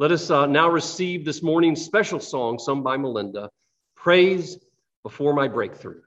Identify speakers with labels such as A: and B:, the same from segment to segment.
A: Let us uh, now receive this morning's special song sung by Melinda Praise Before My Breakthrough.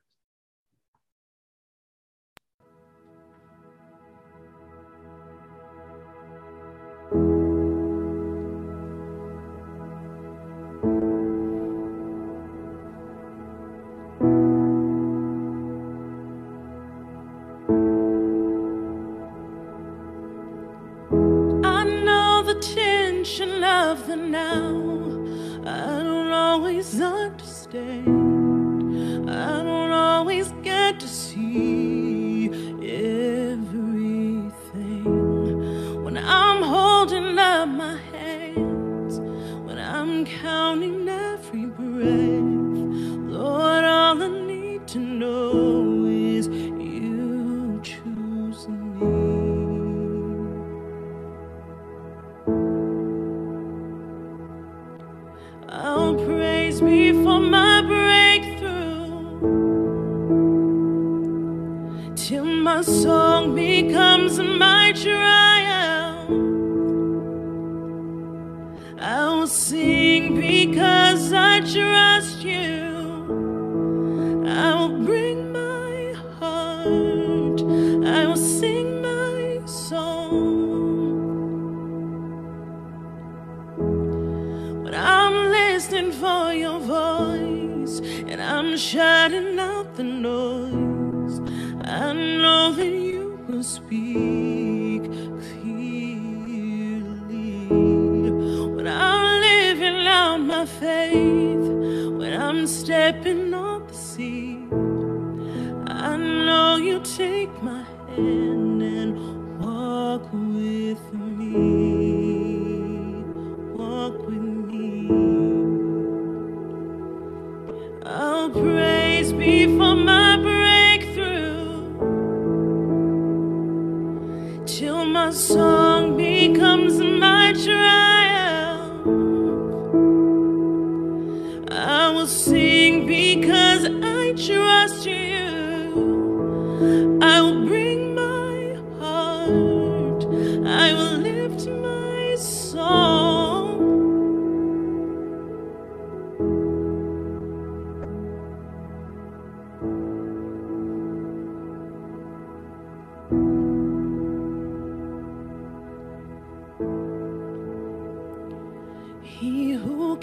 A: faith when I'm stepping on the sea. I know you take my hand.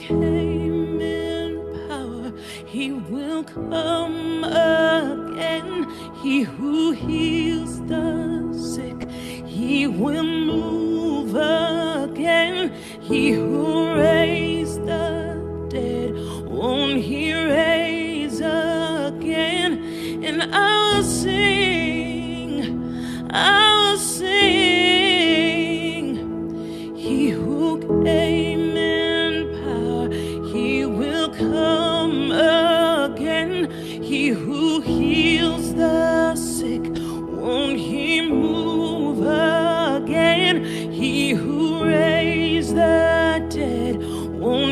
A: came in power, he will come again. He who heals the sick, he will move again. He who raised the dead won't.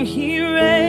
A: here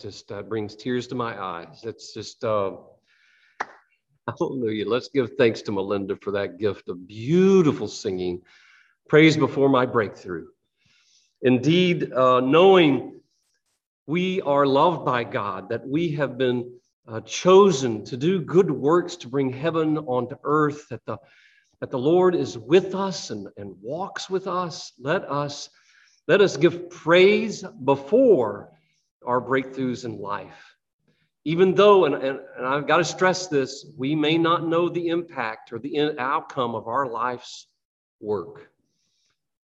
A: just uh, brings tears to my eyes. It's just, uh, hallelujah. Let's give thanks to Melinda for that gift of beautiful singing. Praise before my breakthrough. Indeed, uh, knowing we are loved by God, that we have been uh, chosen to do good works to bring heaven onto earth, that the, that the Lord is with us and, and walks with us. Let us, let us give praise before
B: our breakthroughs in life. Even though, and, and, and I've got to stress this, we may not know the impact or the outcome of our life's work.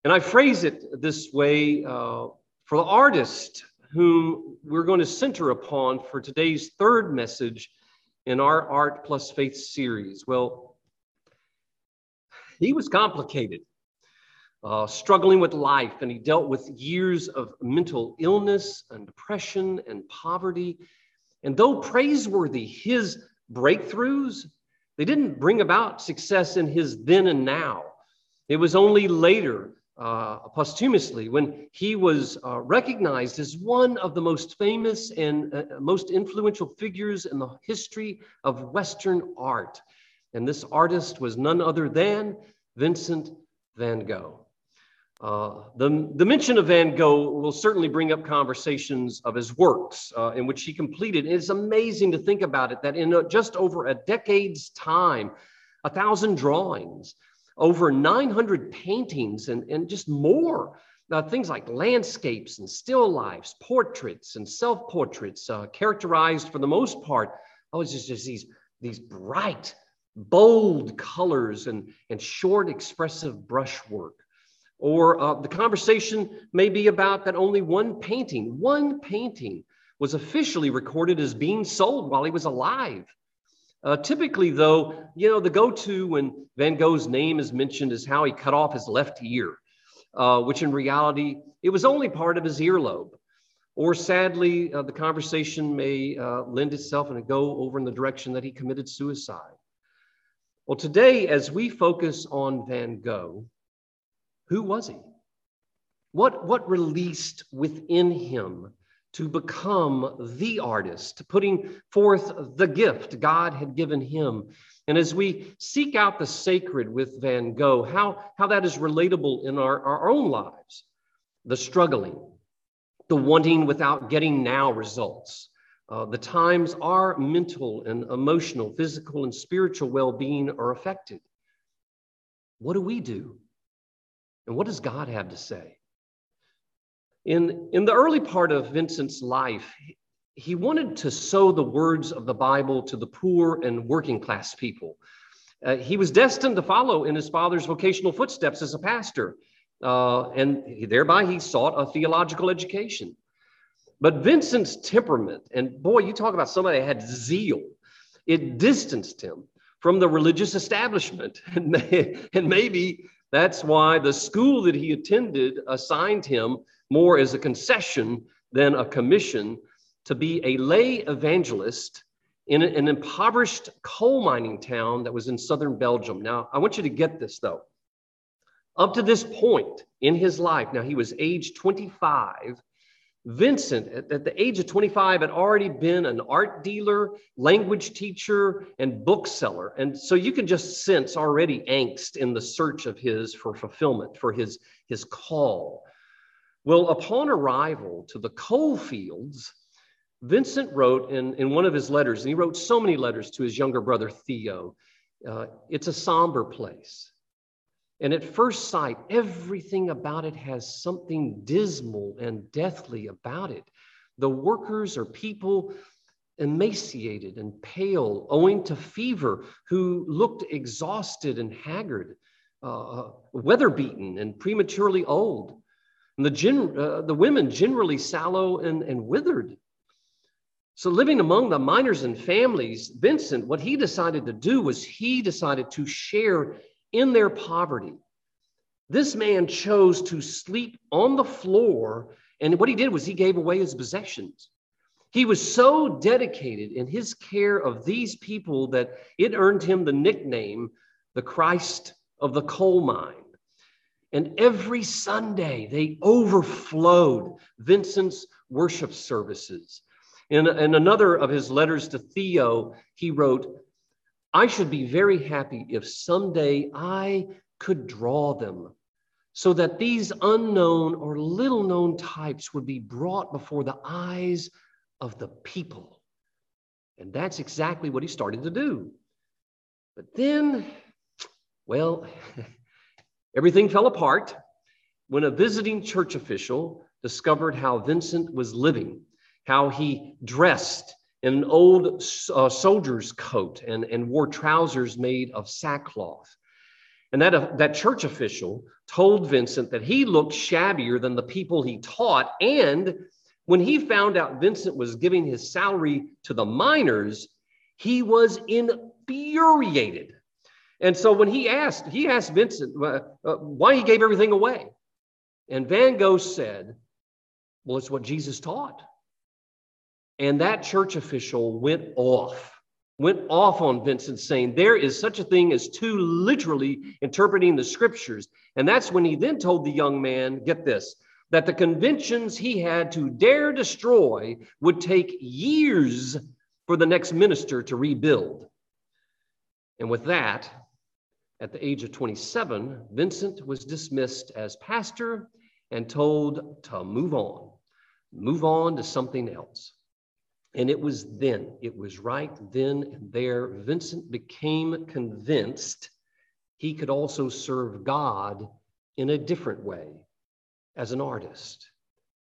B: And I phrase it this way uh, for the artist whom we're going to center upon for today's third message in our Art Plus Faith series. Well, he was complicated, uh, struggling with life, and he dealt with years of mental illness and depression and poverty. And though praiseworthy, his breakthroughs, they didn't bring about success in his then and now. It was only later uh, posthumously when he was uh, recognized as one of the most famous and uh, most influential figures in the history of Western art. And this artist was none other than Vincent van Gogh. Uh, the, the mention of Van Gogh will certainly bring up conversations of his works uh, in which he completed. It's amazing to think about it that in uh, just over a decade's time, a thousand drawings, over 900 paintings and, and just more. Uh, things like landscapes and still lifes, portraits and self portraits, uh, characterized for the most part, oh, it's just, just these, these bright, bold colors and, and short, expressive brushwork. Or uh, the conversation may be about that only one painting, one painting was officially recorded as being sold while he was alive. Uh, typically, though, you know, the go to when Van Gogh's name is mentioned is how he cut off his left ear, uh, which in reality, it was only part of his earlobe. Or sadly, uh, the conversation may uh, lend itself and go over in the direction that he committed suicide. Well, today, as we focus on Van Gogh, who was he? What, what released within him to become the artist, putting forth the gift God had given him. And as we seek out the sacred with Van Gogh, how, how that is relatable in our, our own lives, the struggling, the wanting without getting now results, uh, the times our mental and emotional, physical and spiritual well being are affected. What do we do? And what does God have to say? In, in the early part of Vincent's life, he wanted to sow the words of the Bible to the poor and working class people. Uh, he was destined to follow in his father's vocational footsteps as a pastor, uh, and thereby he sought a theological education. But Vincent's temperament, and boy, you talk about somebody that had zeal, it distanced him from the religious establishment. And, and maybe that's why the school that he attended assigned him more as a concession than a commission to be a lay evangelist in an impoverished coal mining town that was in southern Belgium. Now, I want you to get this though. Up to this point in his life, now he was age 25. Vincent, at, the age of 25, had already been an art dealer, language teacher, and bookseller. And so you can just sense already angst in the search of his for fulfillment, for his, his call. Well, upon arrival to the coal fields, Vincent wrote in, in one of his letters, and he wrote so many letters to his younger brother Theo. Uh, it's a somber place. And at first sight, everything about it has something dismal and deathly about it. The workers are people emaciated and pale, owing to fever, who looked exhausted and haggard, uh, weather beaten and prematurely old. And the, gen, uh, the women generally sallow and, and withered. So, living among the miners and families, Vincent, what he decided to do was he decided to share in their poverty. This man chose to sleep on the floor, and what he did was he gave away his possessions. He was so dedicated in his care of these people that it earned him the nickname the Christ of the coal mine. And every Sunday, they overflowed Vincent's worship services. In, in another of his letters to Theo, he wrote, I should be very happy if someday I could draw them so that these unknown or little known types would be brought before the eyes of the people. And that's exactly what he started to do. But then, well, Everything fell apart when a visiting church official discovered how Vincent was living. how he dressed an old uh, soldier's coat and, and wore trousers made of sackcloth. And that, uh, that church official told Vincent that he looked shabbier than the people he taught. And when he found out Vincent was giving his salary to the miners, he was infuriated. And so when he asked, he asked Vincent uh, uh, why he gave everything away. And Van Gogh said, Well, it's what Jesus taught. And that church official went off, went off on Vincent, saying, There is such a thing as too literally interpreting the scriptures. And that's when he then told the young man, Get this, that the conventions he had to dare destroy would take years for the next minister to rebuild. And with that, at the age of 27, Vincent was dismissed as pastor and told to move on, move on to something else. And it was then, it was right then and there, Vincent became convinced he could also serve God in a different way as an artist.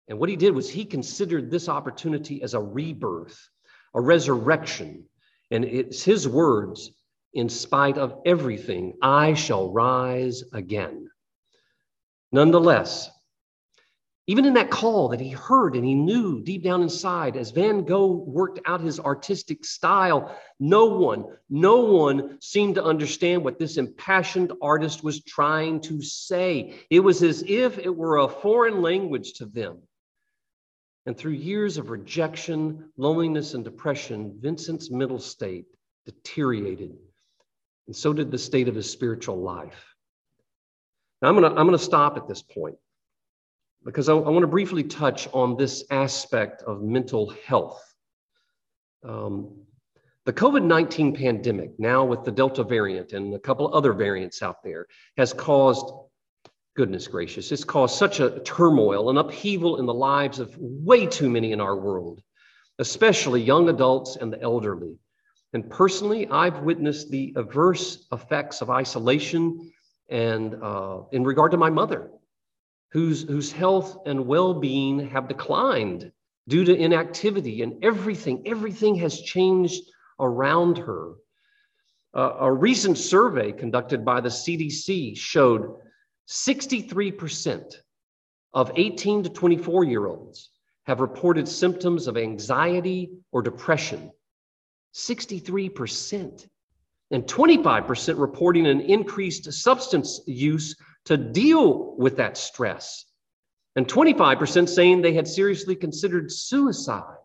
B: And what he did was he considered this opportunity as a rebirth, a resurrection. And it's his words in spite of everything, I shall rise again. Nonetheless, even in that call that he heard and he knew deep down inside, as Van Gogh worked out his artistic style, no one, no one seemed to understand what this impassioned artist was trying to say. It was as if it were a foreign language to them. And through years of rejection, loneliness, and depression, Vincent's mental state deteriorated and so did the state of his spiritual life. Now, I'm going I'm going to stop at this point because I, I want to briefly touch on this aspect of mental health. Um, the COVID 19 pandemic, now with the Delta variant and a couple other variants out there, has caused, goodness gracious, it's caused such a turmoil and upheaval in the lives of way too many in our world, especially young adults and the elderly. And personally, I've witnessed the adverse effects of isolation and uh, in regard to my mother, whose, whose health and well being have declined due to inactivity, and everything, everything has changed around her. Uh, a recent survey conducted by the CDC showed 63% of 18 to 24 year olds have reported symptoms of anxiety or depression 63%, and 25% reporting an increased substance use to deal with that stress, and 25% saying they had seriously considered suicide.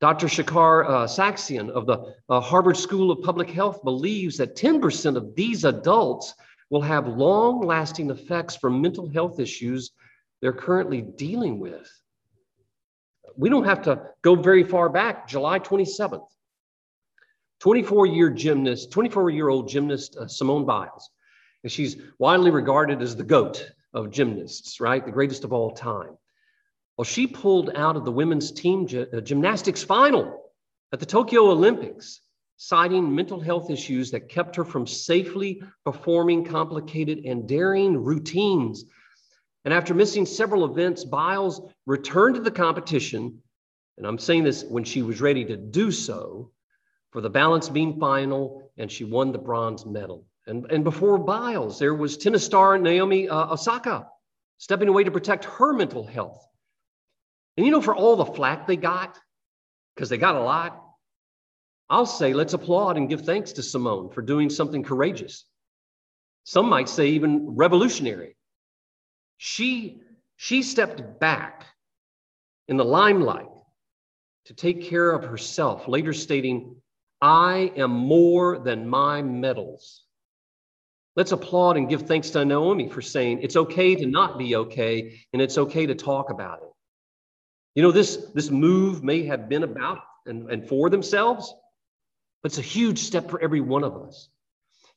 B: Dr. Shekhar uh, Saxena of the uh, Harvard School of Public Health believes that 10% of these adults will have long lasting effects from mental health issues they're currently dealing with we don't have to go very far back. July 27th, 24 year gymnast, 24 year old gymnast uh, Simone Biles. And she's widely regarded as the GOAT of gymnasts, right? The greatest of all time. Well, she pulled out of the women's team uh, gymnastics final at the Tokyo Olympics, citing mental health issues that kept her from safely performing complicated and daring routines and after missing several events, Biles returned to the competition. And I'm saying this when she was ready to do so for the balance beam final, and she won the bronze medal. And, and before Biles, there was tennis star Naomi uh, Osaka stepping away to protect her mental health. And you know, for all the flack they got, because they got a lot, I'll say let's applaud and give thanks to Simone for doing something courageous. Some might say even revolutionary. She, she stepped back in the limelight to take care of herself, later stating, I am more than my medals. Let's applaud and give thanks to Naomi for saying it's okay to not be okay and it's okay to talk about it. You know, this, this move may have been about and, and for themselves, but it's a huge step for every one of us.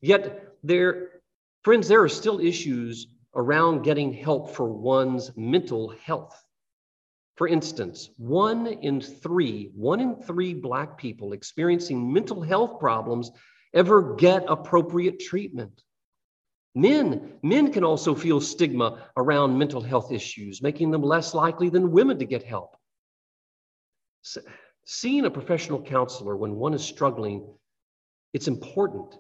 B: Yet, there, friends, there are still issues around getting help for one's mental health. For instance, one in three, one in three Black people experiencing mental health problems ever get appropriate treatment. Men, men can also feel stigma around mental health issues, making them less likely than women to get help. seeing a professional counselor when one is struggling, it's important.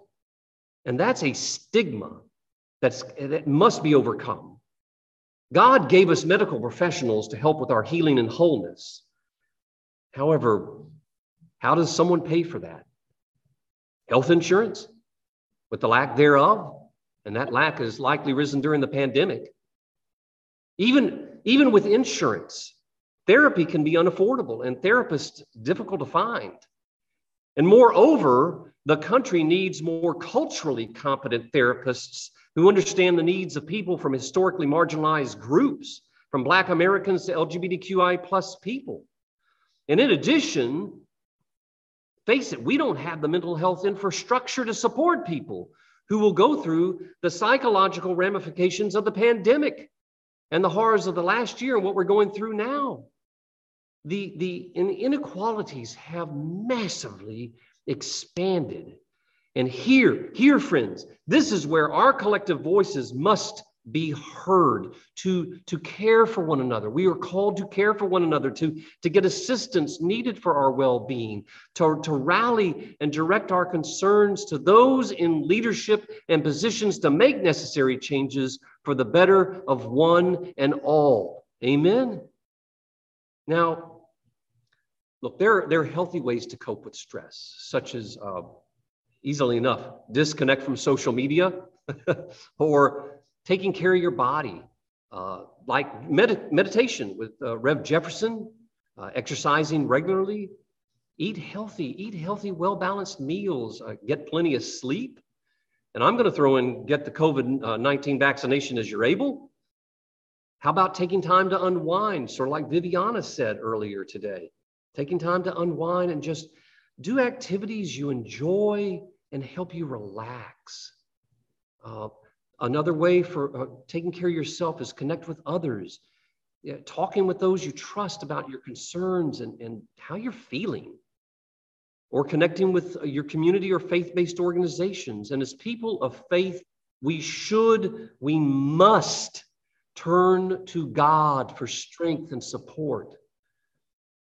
B: And that's a stigma that's, that must be overcome. God gave us medical professionals to help with our healing and wholeness. However, how does someone pay for that? Health insurance, with the lack thereof, and that lack has likely risen during the pandemic. Even, even with insurance, therapy can be unaffordable and therapists difficult to find. And moreover, the country needs more culturally competent therapists who understand the needs of people from historically marginalized groups, from Black Americans to LGBTQI plus people. And in addition, face it, we don't have the mental health infrastructure to support people who will go through the psychological ramifications of the pandemic and the horrors of the last year and what we're going through now. The, the inequalities have massively expanded. And here, here, friends, this is where our collective voices must be heard, to, to care for one another. We are called to care for one another, to, to get assistance needed for our well being, to, to rally and direct our concerns to those in leadership and positions to make necessary changes for the better of one and all. Amen. Now, look, there, there are healthy ways to cope with stress, such as uh, easily enough disconnect from social media or taking care of your body, uh, like med- meditation with uh, Rev Jefferson, uh, exercising regularly, eat healthy, eat healthy, well balanced meals, uh, get plenty of sleep. And I'm going to throw in get the COVID uh, 19 vaccination as you're able. How about taking time to unwind, sort of like Viviana said earlier today? Taking time to unwind and just do activities you enjoy and help you relax. Uh, Another way for uh, taking care of yourself is connect with others, yeah, talking with those you trust about your concerns and, and how you're feeling, or connecting with uh, your community or faith based organizations. And as people of faith, we should, we must turn to God for strength and support.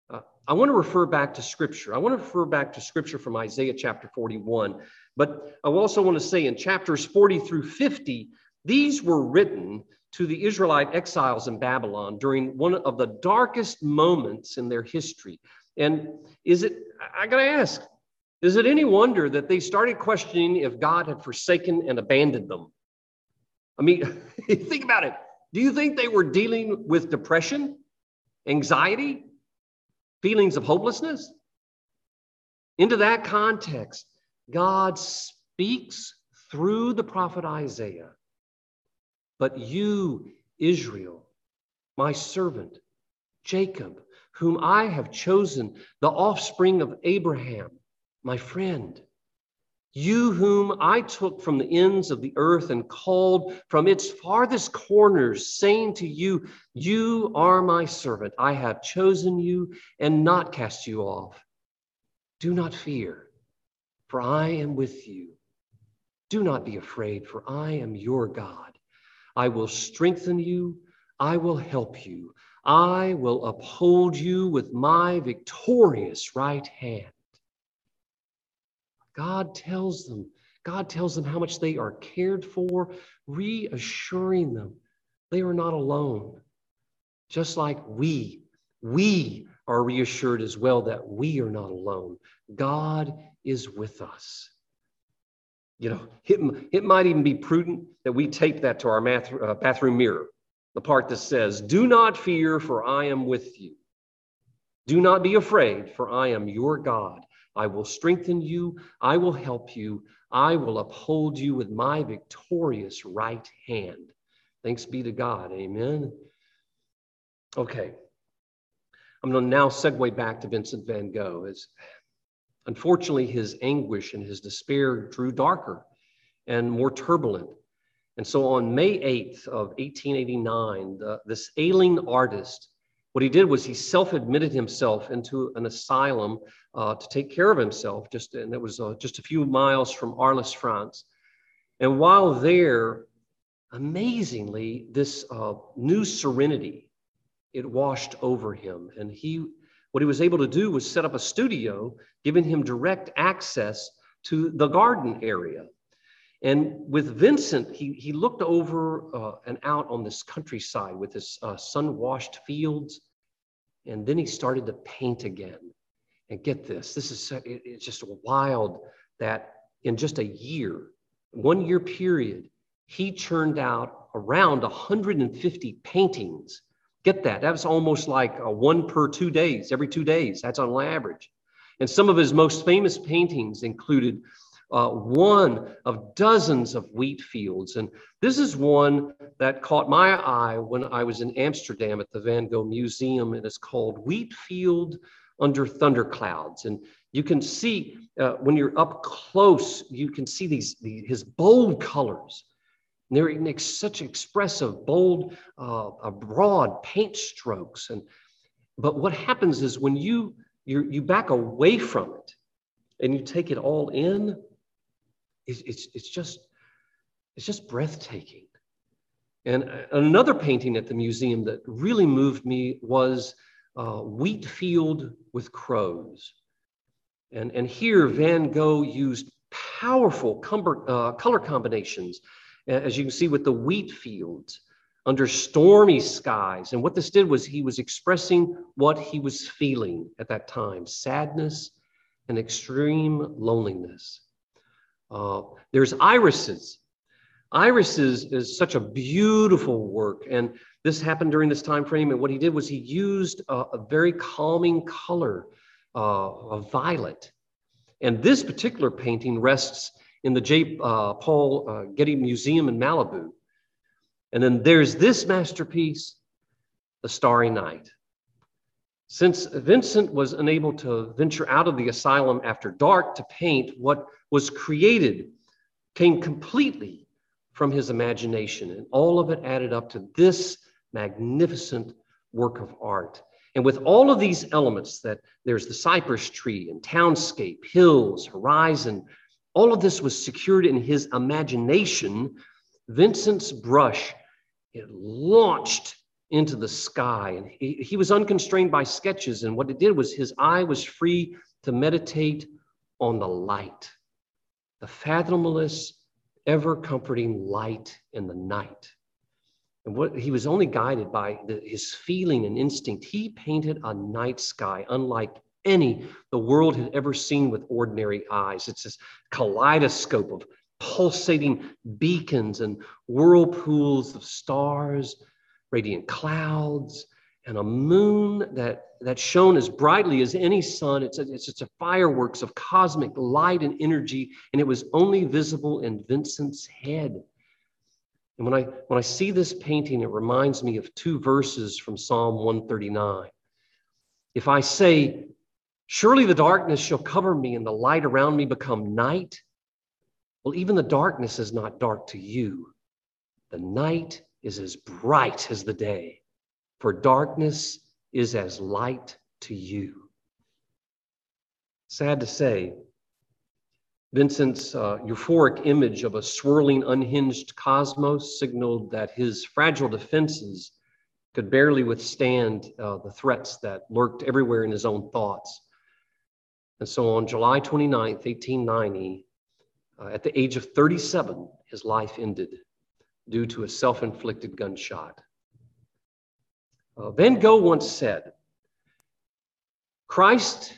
B: Uh, I want to refer back to scripture. I want to refer back to scripture from Isaiah chapter 41. But I also want to say in chapters 40 through 50, these were written to the Israelite exiles in Babylon during one of the darkest moments in their history. And is it, I got to ask, is it any wonder that they started questioning if God had forsaken and abandoned them? I mean, think about it. Do you think they were dealing with depression, anxiety, feelings of hopelessness? Into that context, God speaks through the prophet Isaiah. But you, Israel, my servant, Jacob, whom I have chosen, the offspring of Abraham, my friend, you whom I took from the ends of the earth and called from its farthest corners, saying to you, You are my servant. I have chosen you and not cast you off. Do not fear for I am with you. Do not be afraid, for I am your God. I will strengthen you, I will help you, I will uphold you with my victorious right hand. God tells them, God tells them how much they are cared for, reassuring them they are not alone. Just like we, we are reassured as well that we are not alone. God is with us. You know, it, it might even be prudent that we tape that to our math, uh, bathroom mirror, the part that says, Do not fear, for I am with you. Do not be afraid, for I am your God. I will strengthen you, I will help you, I will uphold you with my victorious right hand. Thanks be to God. Amen. Okay. I'm going to now segue back to Vincent van Gogh. As Unfortunately, his anguish and his despair grew darker and more turbulent. And so on May 8th of 1889, the, this ailing artist, what he did was he self-admitted himself into an asylum uh, to take care of himself, just, and it was uh, just a few miles from Arles, France. And while there, amazingly, this uh, new serenity, it washed over him. And he what he was able to do was set up a studio, giving him direct access to the garden area. And with Vincent, he, he looked over uh, and out on this countryside with his uh, sun washed fields. And then he started to paint again. And get this this is it, it's just wild that in just a year, one year period, he churned out around 150 paintings. Get that? That was almost like one per two days, every two days. That's on average. And some of his most famous paintings included uh, one of dozens of wheat fields. And this is one that caught my eye when I was in Amsterdam at the Van Gogh Museum. It is called Wheat Field Under Thunderclouds. And you can see uh, when you're up close, you can see these, the, his bold colors. They're in such expressive, bold, uh, broad paint strokes. And but what happens is when you you you back away from it and you take it all in, it's, it's, it's just it's just breathtaking. And another painting at the museum that really moved me was uh, Wheat Field with Crows. And, and here Van Gogh used powerful cumber, uh, color combinations, as you can see with the wheat fields under stormy skies. And what this did was he was expressing what he was feeling at that time sadness and extreme loneliness. Uh, there's irises. Irises is such a beautiful work, and this happened during this time frame. And what he did was he used a, a very calming color, uh, a violet. And this particular painting rests in the J. Uh, Paul uh, Getty Museum in Malibu. And then there's this masterpiece, The Starry Night. Since Vincent was unable to venture out of the asylum after dark to paint, what was created came completely from his imagination, and all of it added up to this magnificent work of art. And with all of these elements that there's the cypress tree and townscape, hills, horizon, all of this was secured in his imagination. Vincent's brush, it launched into the sky. And he, he was unconstrained by sketches. And what it did was his eye was free to meditate on the light, the fathomless, ever comforting light in the night. And what he was only guided by the, his feeling and instinct. He painted a night sky unlike any the world had ever seen with ordinary eyes. It's this kaleidoscope of pulsating beacons and whirlpools of stars radiant clouds, and a moon that, that shone as brightly as any sun. It's a, it's just a fireworks of cosmic light and energy, and it was only visible in Vincent's head. And when I, when I see this painting, it reminds me of two verses from Psalm 139. If I say, Surely the darkness shall cover me, and the light around me become night, well, even the darkness is not dark to you. The night is as bright as the day, for darkness is as light to you. Sad to say, Vincent's uh, euphoric image of a swirling, unhinged cosmos signaled that his fragile defenses could barely withstand uh, the threats that lurked everywhere in his own thoughts. And so on July 29th, 1890, uh, at the age of 37, his life ended due to a self inflicted gunshot. Uh, Van Gogh once said, Christ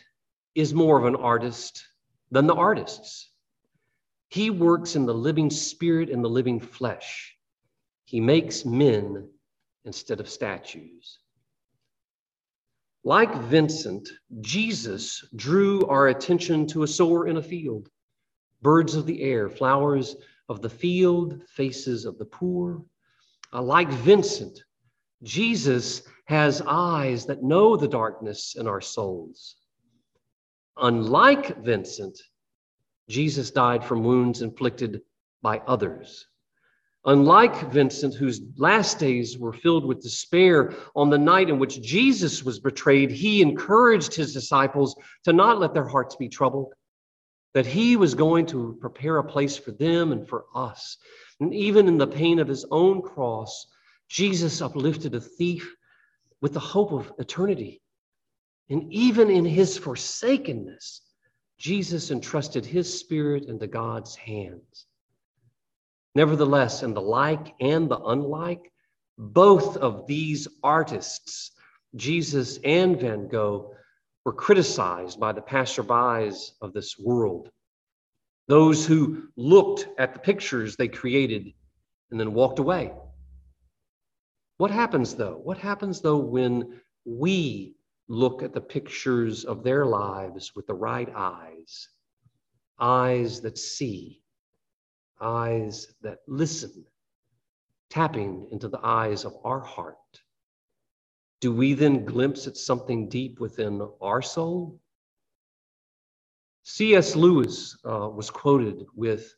B: is more of an artist than the artists. He works in the living spirit and the living flesh. He makes men instead of statues. Like Vincent, Jesus drew our attention to a sower in a field, birds of the air, flowers of the field, faces of the poor. Uh, like Vincent, Jesus has eyes that know the darkness in our souls. Unlike Vincent, Jesus died from wounds inflicted by others. Unlike Vincent, whose last days were filled with despair on the night in which Jesus was betrayed, he encouraged his disciples to not let their hearts be troubled that he was going to prepare a place for them and for us. And even in the pain of his own cross, Jesus uplifted a thief with the hope of eternity. And even in his forsakenness, Jesus entrusted his spirit into God's hands. Nevertheless, in the like and the unlike, both of these artists, Jesus and Van Gogh, were criticized by the passerbys of this world. Those who looked at the pictures they created and then walked away. What happens though? What happens though when we look at the pictures of their lives with the right eyes? Eyes that see, eyes that listen, tapping into the eyes of our heart. Do we then glimpse at something deep within our soul? C.S. Lewis uh, was quoted with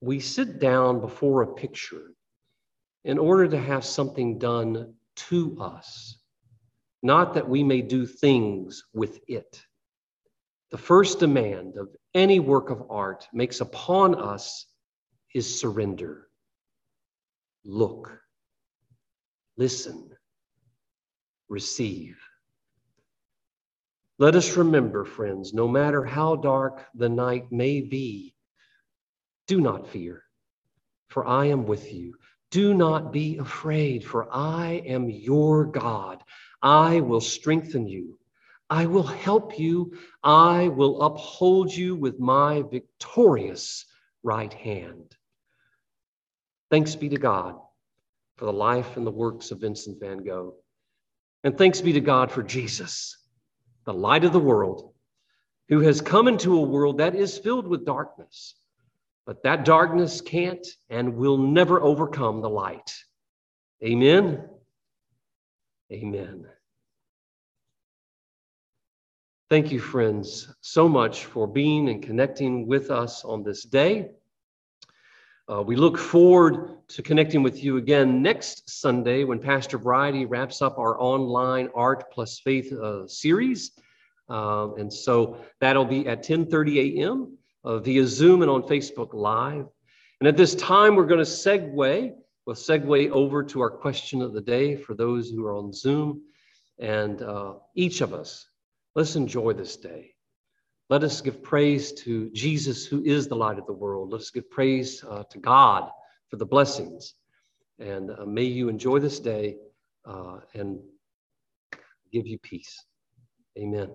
B: We sit down before a picture in order to have something done to us, not that we may do things with it. The first demand of any work of art makes upon us is surrender. Look, listen, receive. Let us remember, friends, no matter how dark the night may be, do not fear, for I am with you. Do not be afraid, for I am your God. I will strengthen you. I will help you. I will uphold you with my victorious right hand. Thanks be to God for the life and the works of Vincent van Gogh. And thanks be to God for Jesus, the light of the world, who has come into a world that is filled with darkness. But that darkness can't and will never overcome the light. Amen. Amen. Thank you, friends, so much for being and connecting with us on this day. Uh, we look forward to connecting with you again next Sunday when Pastor Bridie wraps up our online Art plus Faith uh, series. Um, and so that'll be at 10:30 a.m. Uh, via Zoom and on Facebook Live. And at this time, we're going to segue. We'll segue over to our question of the day for those who are on Zoom. And uh, each of us, let's enjoy this day. Let us give praise to Jesus, who is the light of the world. Let us give praise uh, to God for the blessings. And uh, may you enjoy this day uh, and give you peace. Amen.